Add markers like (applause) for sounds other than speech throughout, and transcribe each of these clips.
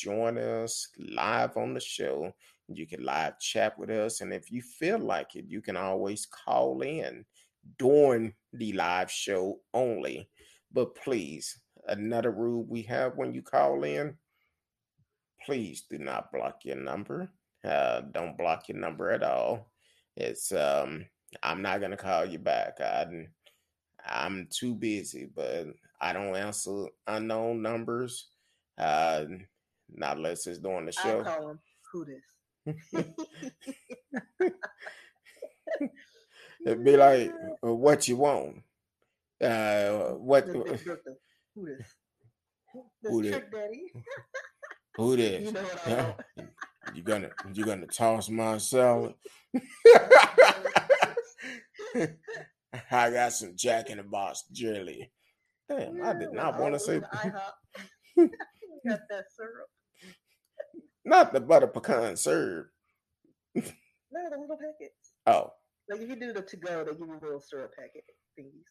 join us live on the show. You can live chat with us. And if you feel like it, you can always call in during the live show only. But please, another rule we have when you call in please do not block your number. Uh, don't block your number at all. It's um, I'm not gonna call you back. I, I'm too busy, but I don't answer unknown numbers. Uh, not unless it's during the show. I call them who this. (laughs) It'd be like, well, what you want? Uh, what? Who this? Who this? trick daddy. (laughs) Who this? You know what I. You gonna you gonna toss my salad? (laughs) I got some Jack in the Box jelly. Damn, I did not want to say IHOP, got that syrup. Not the butter pecan syrup. No, the little packets. Oh, Like if you do the to go, they give you little syrup packet thingies.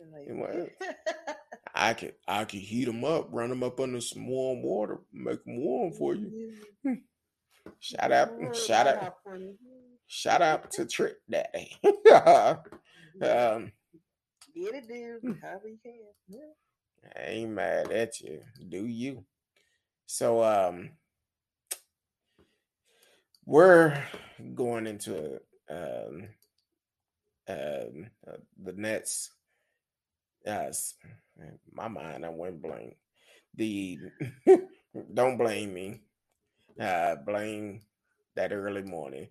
Like, (laughs) I could I could heat them up, run them up under some warm water, make them warm for you. Shout out, shout out, IHOP for you. shout out to (laughs) Trick Daddy. (laughs) um, Get it, dude. However you can. Yeah. I ain't mad at you. Do you? So um we're going into um um uh, the Nets uh s- my mind I went blank. The (laughs) don't blame me. Uh blame that early morning.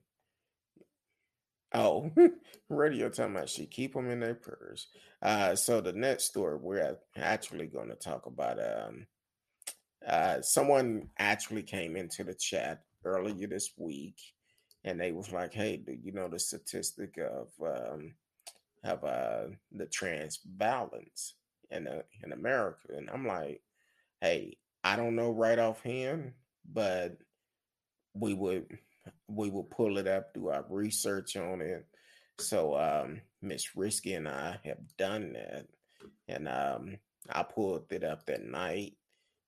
Oh, (laughs) radio talking about she keep them in their purse. Uh, so the next story we're actually going to talk about. Um, uh, someone actually came into the chat earlier this week, and they was like, "Hey, do you know the statistic of um, of uh, the trans balance in uh, in America?" And I'm like, "Hey, I don't know right offhand, but we would we will pull it up, do our research on it." So um Miss Risky and I have done that. And um I pulled it up that night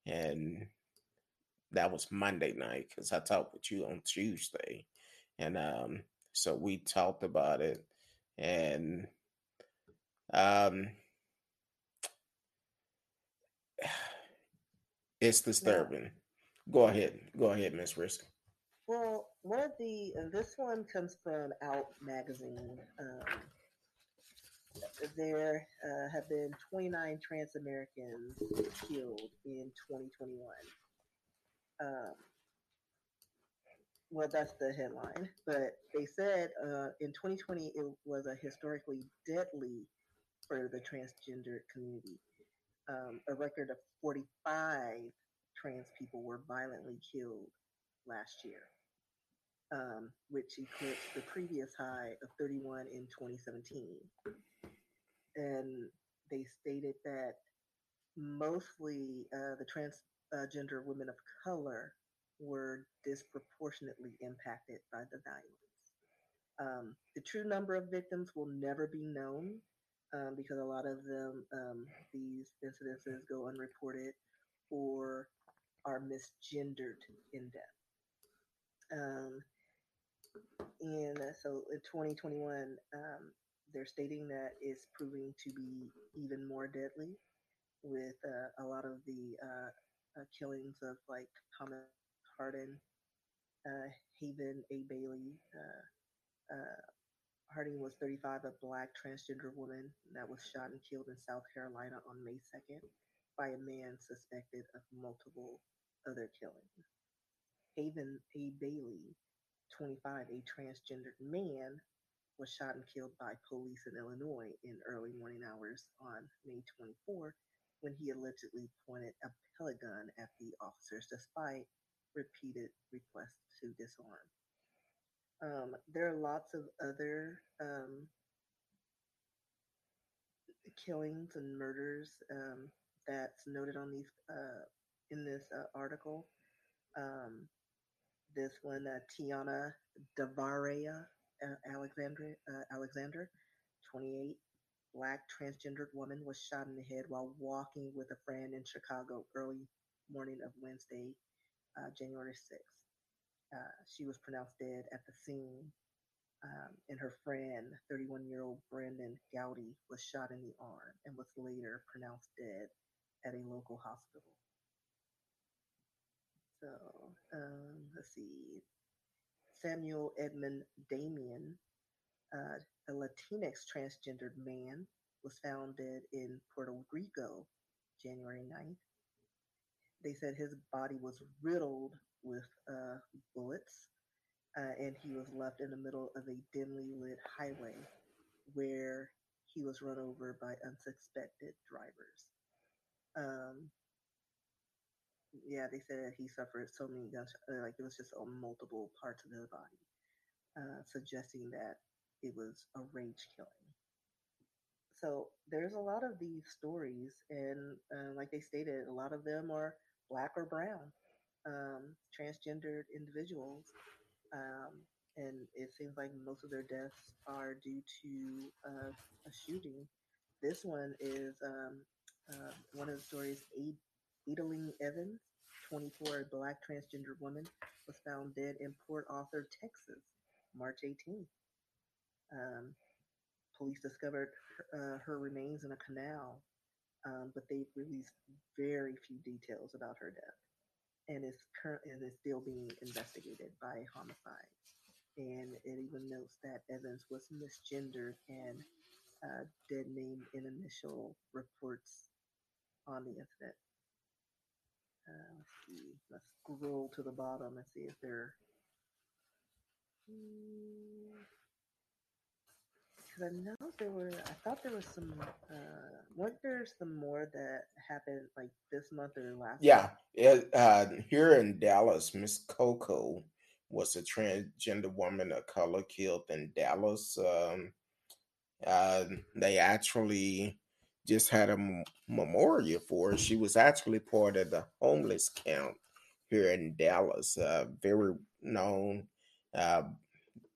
and that was Monday night because I talked with you on Tuesday. And um so we talked about it and um (sighs) it's disturbing. Go ahead. Go ahead, Miss Risky. Well, one of the this one comes from Out magazine. Um, there uh, have been 29 trans Americans killed in 2021. Um, well, that's the headline, but they said uh, in 2020 it was a historically deadly for the transgender community. Um, a record of 45 trans people were violently killed last year um, which eclipsed the previous high of 31 in 2017. And they stated that mostly uh, the transgender women of color were disproportionately impacted by the violence. Um, the true number of victims will never be known um, because a lot of them, um, these incidences go unreported or are misgendered in death. Um, and uh, so in 2021, um, they're stating that it's proving to be even more deadly with uh, a lot of the uh, uh, killings of like Thomas Hardin, uh, Haven A. Bailey. Uh, uh, Harding was 35, a black transgender woman that was shot and killed in South Carolina on May 2nd by a man suspected of multiple other killings. Haven A. Bailey 25, a transgendered man, was shot and killed by police in Illinois in early morning hours on May 24 when he allegedly pointed a pellet gun at the officers despite repeated requests to disarm. Um, there are lots of other um, killings and murders um, that's noted on these uh, in this uh, article. Um, this one, uh, Tiana Davarea uh, Alexandra, uh, Alexander, 28, black transgendered woman, was shot in the head while walking with a friend in Chicago early morning of Wednesday uh, January 6th. Uh, she was pronounced dead at the scene, um, and her friend, 31 year old Brandon Gowdy, was shot in the arm and was later pronounced dead at a local hospital. So um, let's see. Samuel Edmund Damien, uh, a Latinx transgendered man, was found dead in Puerto Rico January 9th. They said his body was riddled with uh, bullets, uh, and he was left in the middle of a dimly lit highway where he was run over by unsuspected drivers. Um, yeah, they said he suffered so many gunshots, like it was just on multiple parts of his body, uh, suggesting that it was a rage killing. So there's a lot of these stories, and uh, like they stated, a lot of them are black or brown, um, transgendered individuals, um, and it seems like most of their deaths are due to uh, a shooting. This one is um, uh, one of the stories. Adeline Evans, 24, a black transgender woman, was found dead in Port Arthur, Texas, March 18th. Um, police discovered her, uh, her, remains in a canal, um, but they've released very few details about her death, and is current and is still being investigated by homicide. And it even notes that Evans was misgendered and uh, dead named in initial reports on the incident. Uh, let's see. Let's scroll to the bottom and see if there. Because I know there were. I thought there was some. Uh, weren't there some more that happened like this month or last? Yeah, it, uh, here in Dallas, Miss Coco was a transgender woman of color killed in Dallas. Um, uh, they actually just had a m- memorial for her. She was actually part of the homeless camp here in Dallas, uh, very known. Uh,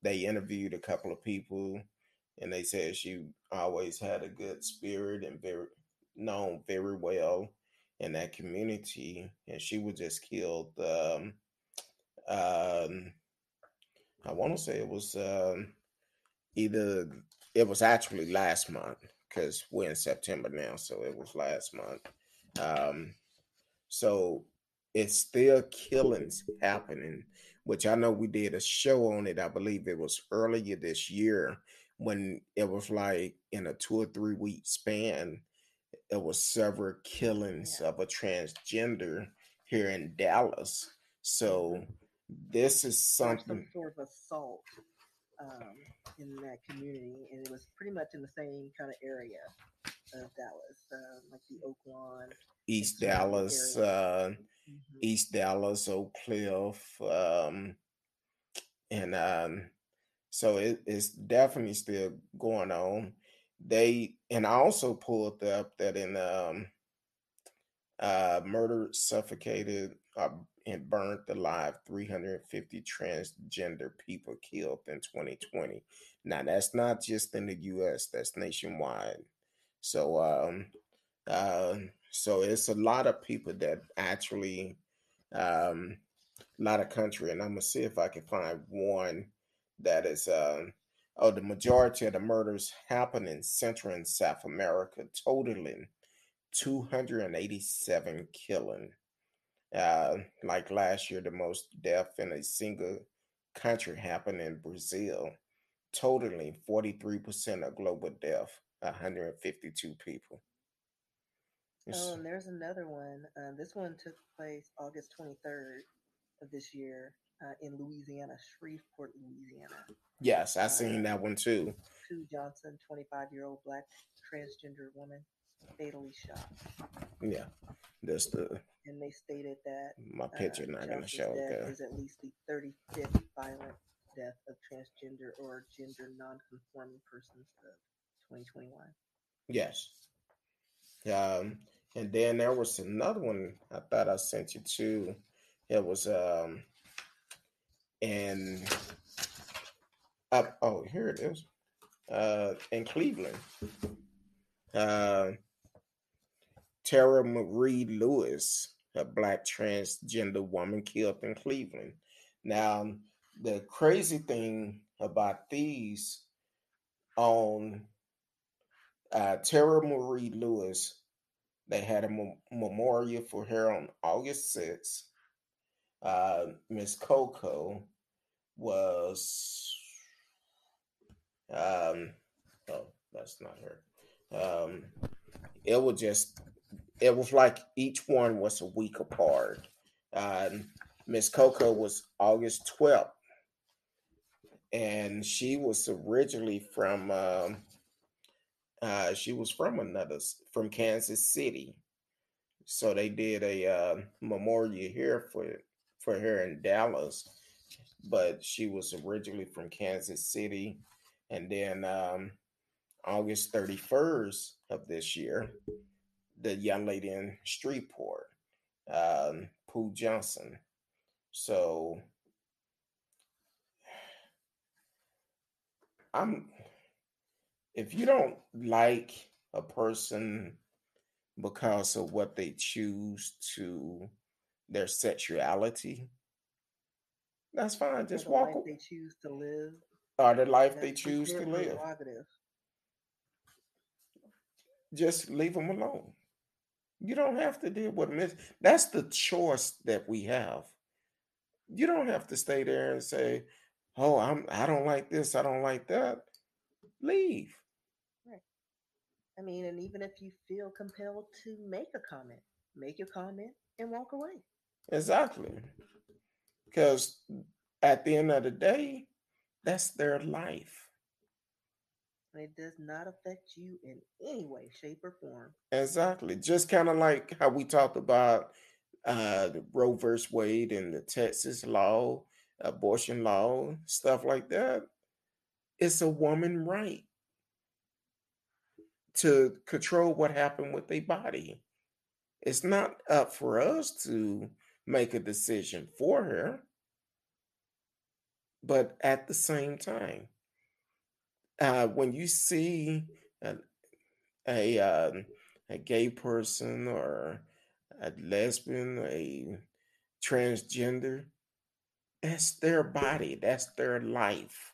they interviewed a couple of people, and they said she always had a good spirit and very known very well in that community. And she was just killed. Um, um, I want to say it was um, either it was actually last month because we're in September now, so it was last month. Um, so it's still killings happening, which I know we did a show on it. I believe it was earlier this year when it was like in a two or three week span, it was several killings yeah. of a transgender here in Dallas. So this is something some sort of assault um, in that community, and it was pretty much in the same kind of area of Dallas, uh, like the Oak Lawn, East Dallas, uh, mm-hmm. East Dallas, Oak Cliff, um, and um, so it, it's definitely still going on. They and I also pulled up that in um, uh, murder, suffocated, uh, and burned alive 350 transgender people killed in 2020. Now that's not just in the US, that's nationwide. So um uh so it's a lot of people that actually um a lot of country and I'm gonna see if I can find one that is uh oh the majority of the murders happen in Central and South America, totaling 287 killing uh, like last year, the most death in a single country happened in Brazil, totaling 43% of global death, 152 people. Oh, and there's another one. Uh, this one took place August 23rd of this year uh, in Louisiana, Shreveport, Louisiana. Yes, I seen uh, that one too. Sue Johnson, 25 year old black transgender woman, fatally shot. Yeah, that's the and they stated that my picture uh, not going to show. Death is at least the 35th violent death of transgender or gender non-conforming persons of 2021. Yes. Um, and then there was another one I thought I sent you to. It was um, and uh, oh, here it is. Uh, in Cleveland. Uh, Tara Marie Lewis a black transgender woman killed in Cleveland. Now, the crazy thing about these on uh, Tara Marie Lewis, they had a memorial for her on August 6th. Uh, Miss Coco was, um, oh, that's not her. Um, it was just, it was like each one was a week apart. Um, Miss Coco was August 12th, and she was originally from, um, uh, she was from another, from Kansas City. So they did a uh, memorial here for for her in Dallas, but she was originally from Kansas City, and then um, August 31st of this year, the young lady in Shreveport, um, Pooh Johnson. So I'm if you don't like a person because of what they choose to their sexuality, that's fine. Just the walk. life they choose to live. Or the life they choose to live. Just leave them alone. You don't have to deal with them. That's the choice that we have. You don't have to stay there and say, "Oh, I'm. I don't like this. I don't like that." Leave. I mean, and even if you feel compelled to make a comment, make your comment and walk away. Exactly. Because at the end of the day, that's their life. It does not affect you in any way, shape, or form. Exactly. Just kind of like how we talked about uh, the Roe versus Wade and the Texas law, abortion law, stuff like that. It's a woman right to control what happened with their body. It's not up for us to make a decision for her. But at the same time, uh, when you see a a, um, a gay person or a lesbian, a transgender, that's their body, that's their life.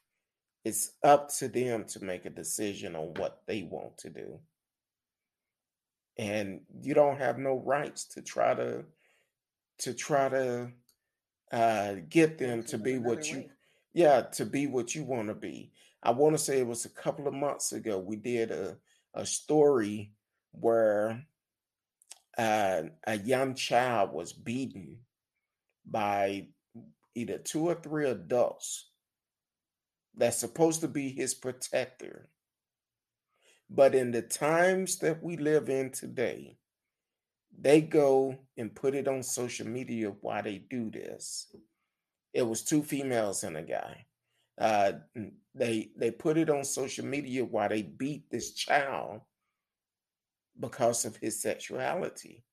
It's up to them to make a decision on what they want to do. And you don't have no rights to try to to try to uh, get them to be what you yeah to be what you want to be. I want to say it was a couple of months ago we did a, a story where uh, a young child was beaten by either two or three adults that's supposed to be his protector. But in the times that we live in today they go and put it on social media why they do this. It was two females and a guy. Uh they they put it on social media why they beat this child because of his sexuality.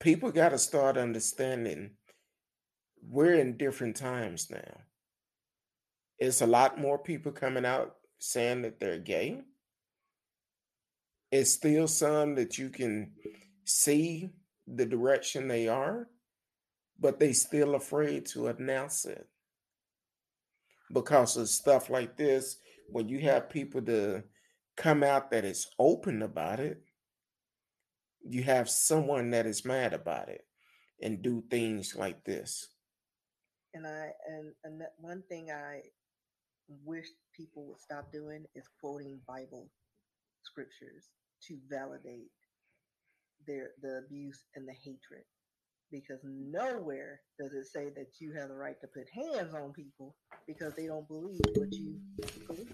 People got to start understanding we're in different times now. It's a lot more people coming out saying that they're gay it's still some that you can see the direction they are but they still afraid to announce it. Because of stuff like this when you have people to come out that is open about it you have someone that is mad about it and do things like this. And I and, and one thing I wish people would stop doing is quoting Bible scriptures to validate their the abuse and the hatred. Because nowhere does it say that you have the right to put hands on people because they don't believe what you believe.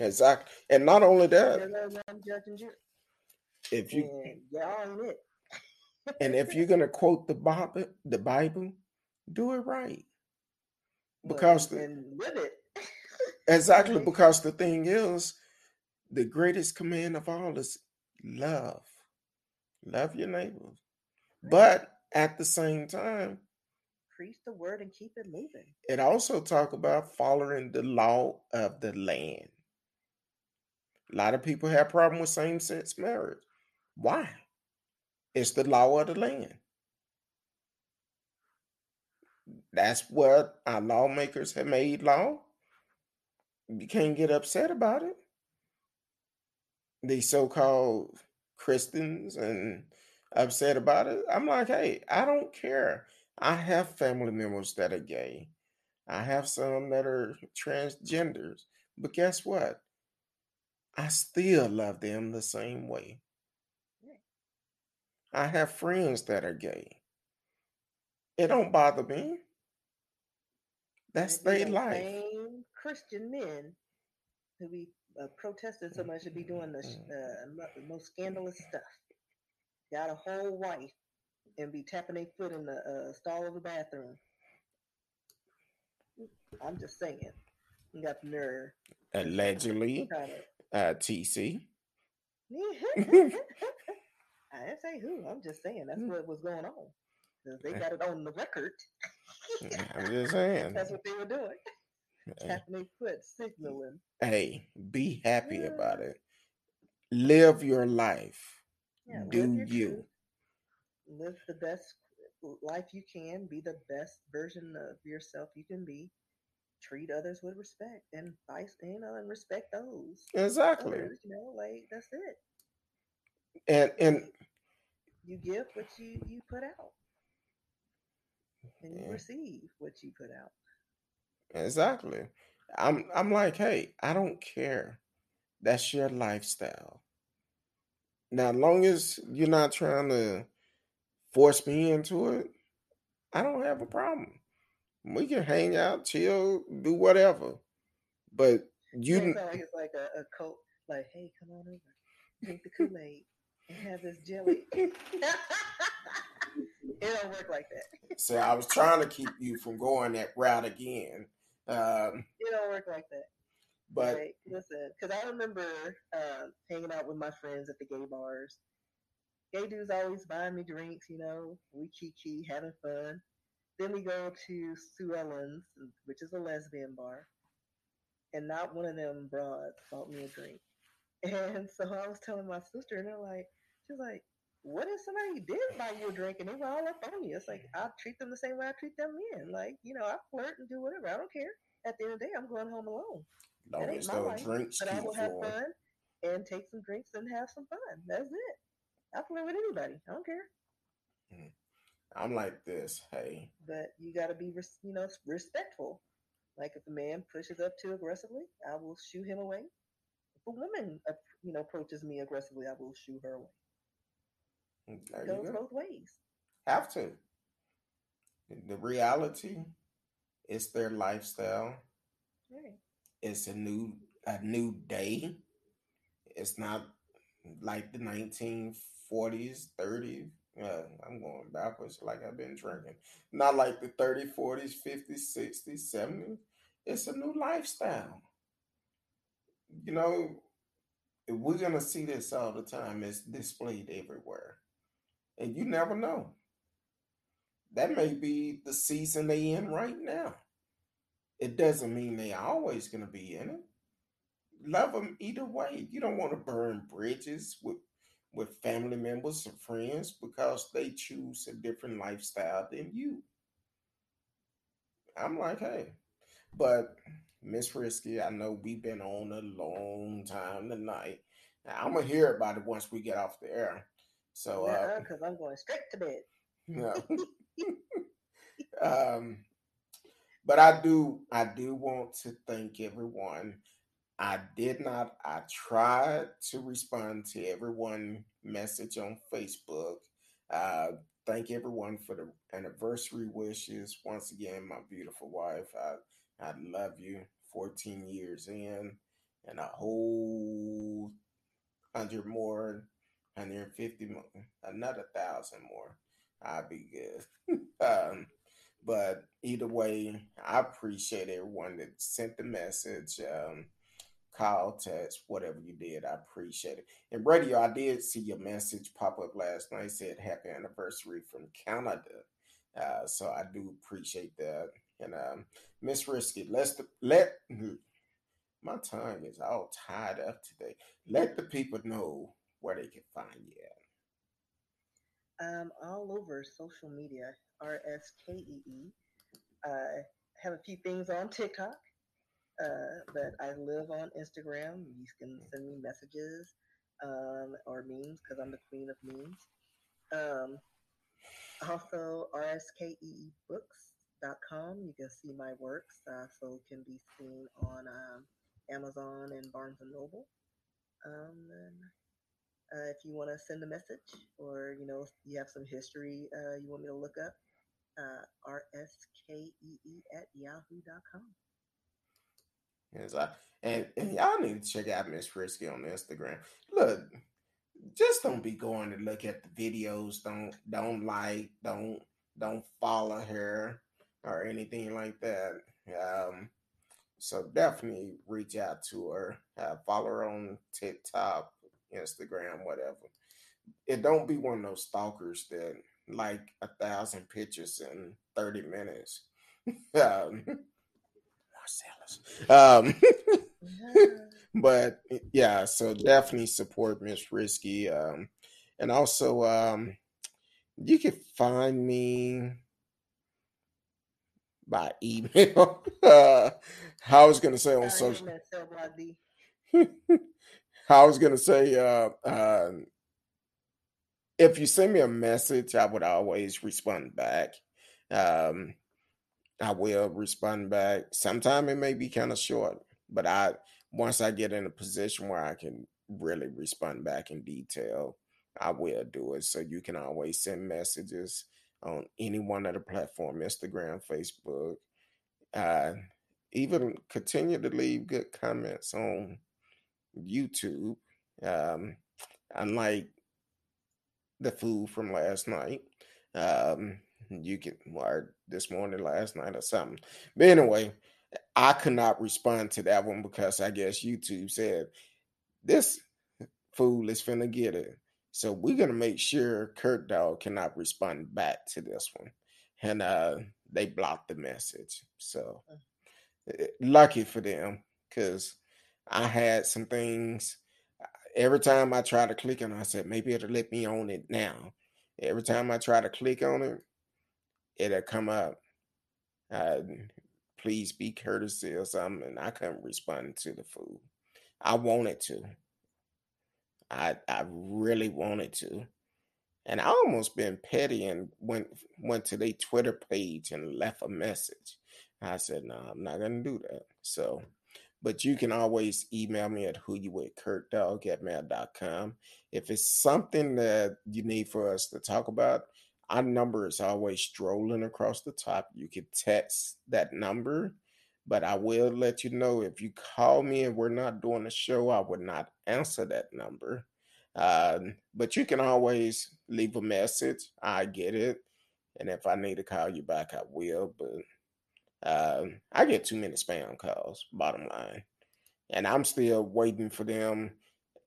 exactly and not only that They're the one and if you And y'all it. and if you're going to quote the bible the bible do it right because the, and live it. (laughs) exactly because the thing is the greatest command of all is love love your neighbors but at the same time Preach the word and keep it moving. it also talk about following the law of the land a lot of people have problem with same-sex marriage Why? It's the law of the land. That's what our lawmakers have made law. You can't get upset about it. These so-called Christians and upset about it. I'm like, hey, I don't care. I have family members that are gay. I have some that are transgenders. But guess what? I still love them the same way. I have friends that are gay. It don't bother me. That's their life. Same Christian men who be uh, protesting so much to be doing the, uh, most scandalous stuff. Got a whole wife and be tapping their foot in the uh, stall of the bathroom. I'm just saying. You got the nerve. Allegedly, uh, TC. (laughs) I didn't say who. I'm just saying that's what was going on. They got it on the record. I'm just saying. (laughs) that's what they were doing. Tapping their foot, signaling. Hey, be happy yeah. about it. Live your life. Yeah, Do you. Truth. Live the best life you can. Be the best version of yourself you can be treat others with respect and vice you know and respect those exactly others, you know like that's it and and you give what you you put out and you yeah. receive what you put out exactly i'm i'm like hey i don't care that's your lifestyle now as long as you're not trying to force me into it i don't have a problem we can hang out, chill, do whatever. But you it's like it's like a, a coat, like, hey, come on over, drink the Kool Aid, and have this jelly. (laughs) it don't work like that. So I was trying to keep you from going that route again. Um, it don't work like that. But like, listen, because I remember uh, hanging out with my friends at the gay bars. Gay dudes always buying me drinks, you know. We kiki, having fun. Then we go to Sue Ellen's, which is a lesbian bar, and not one of them broads bought me a drink. (laughs) And so I was telling my sister, and they're like, she's like, what if somebody did buy you a drink and they were all up on you? It's like I treat them the same way I treat them men. Like you know, I flirt and do whatever. I don't care. At the end of the day, I'm going home alone. No, that ain't my life. Drinks but I will have fun and take some drinks and have some fun. That's it. I flirt with anybody. I don't care. Mm. I'm like this, hey. But you got to be, you know, respectful. Like if a man pushes up too aggressively, I will shoo him away. If a woman, uh, you know, approaches me aggressively, I will shoo her away. There goes go. both ways. Have to. The reality is their lifestyle. Right. It's a new a new day. It's not like the 1940s, 30s, yeah, I'm going backwards like I've been drinking. Not like the 30, 40s, 50s, 60s, 70s. It's a new lifestyle. You know, we're going to see this all the time. It's displayed everywhere. And you never know. That may be the season they in right now. It doesn't mean they are always going to be in it. Love them either way. You don't want to burn bridges with with family members or friends because they choose a different lifestyle than you. I'm like, hey, but Miss Risky, I know we've been on a long time tonight. Now, I'm gonna hear about it once we get off the air. So, because uh, I'm going straight to bed. No. (laughs) um, but I do, I do want to thank everyone I did not. I tried to respond to everyone message on Facebook. Uh, thank everyone for the anniversary wishes. Once again, my beautiful wife, I I love you. 14 years in, and a whole hundred more, 150 more, another thousand more. I'll be good. (laughs) um, but either way, I appreciate everyone that sent the message. Um, call, text, whatever you did. I appreciate it. And radio, I did see your message pop up last night. Said happy anniversary from Canada. Uh, so I do appreciate that. And um, Miss Risky, let's let my tongue is all tied up today. Let the people know where they can find you. I'm all over social media. R S K E E. I have a few things on TikTok, uh, but I live on Instagram. You can send me messages um, or memes because I'm the queen of memes. Um, also, rskeebooks.com. You can see my works, uh, so can be seen on um, Amazon and Barnes and Noble. Um, and, uh, if you want to send a message or you know you have some history uh, you want me to look up, uh, rskee at yahoo.com. Yes, I, and, and y'all need to check out Miss Frisky on Instagram. Look, just don't be going to look at the videos. Don't don't like, don't don't follow her or anything like that. Um, so definitely reach out to her. Uh, follow her on TikTok, Instagram, whatever. It don't be one of those stalkers that like a thousand pictures in 30 minutes. (laughs) um, Marcellus. Um, (laughs) but yeah, so definitely support Miss Risky. Um, and also, um, you can find me by email. (laughs) uh, I was gonna say on social. I was gonna say, uh, uh, if you send me a message, I would always respond back. Um, I will respond back. Sometime it may be kind of short, but I once I get in a position where I can really respond back in detail, I will do it. So you can always send messages on any one of the platform, Instagram, Facebook. Uh, even continue to leave good comments on YouTube. Um, unlike the food from last night, um, you can or this morning, last night, or something. But anyway, I could not respond to that one because I guess YouTube said this fool is finna get it. So we're gonna make sure Kurt Dog cannot respond back to this one. And uh they blocked the message. So uh. lucky for them, because I had some things every time I try to click on it, I said maybe it'll let me on it now. Every time I try to click on it, it'll come up. Uh, please be courtesy or something. And I couldn't respond to the food. I wanted to. I I really wanted to. And I almost been petty and went went to their Twitter page and left a message. I said, no, I'm not gonna do that. So but you can always email me at who you with kurtdog at mail.com. If it's something that you need for us to talk about, our number is always strolling across the top. You can text that number, but I will let you know if you call me and we're not doing a show, I would not answer that number. Uh, but you can always leave a message. I get it. And if I need to call you back, I will. But uh, I get too many spam calls, bottom line. And I'm still waiting for them.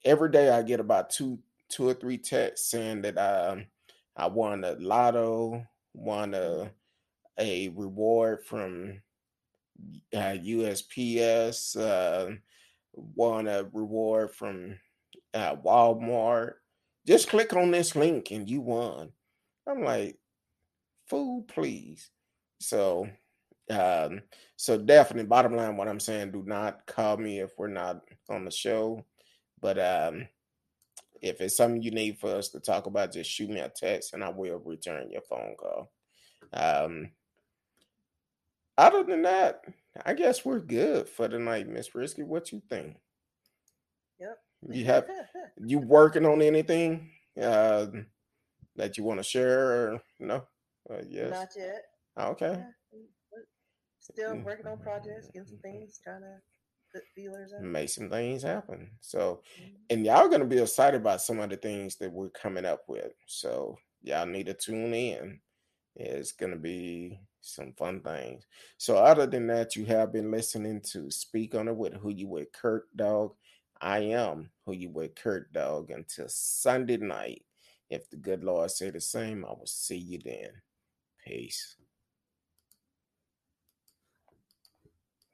Every day I get about two two or three texts saying that um I won a lotto, won a a reward from uh, USPS, uh, won a reward from uh, Walmart. Just click on this link and you won. I'm like, fool, please. So, um, so definitely, bottom line, what I'm saying, do not call me if we're not on the show. But um, if it's something you need for us to talk about, just shoot me a text and I will return your phone call. Um, other than that, I guess we're good for tonight, Miss Risky. What you think? Yep. You have (laughs) you working on anything uh, that you want to share or no? Uh, yes. Not yet. Okay. Still working on projects, getting some things, trying to put feelers out. Make some things happen. So, mm-hmm. and y'all gonna be excited about some of the things that we're coming up with. So y'all need to tune in. It's gonna be some fun things. So, other than that, you have been listening to Speak on It with Who You With Kurt Dog. I am Who You With Kurt Dog until Sunday night. If the good Lord say the same, I will see you then. Peace.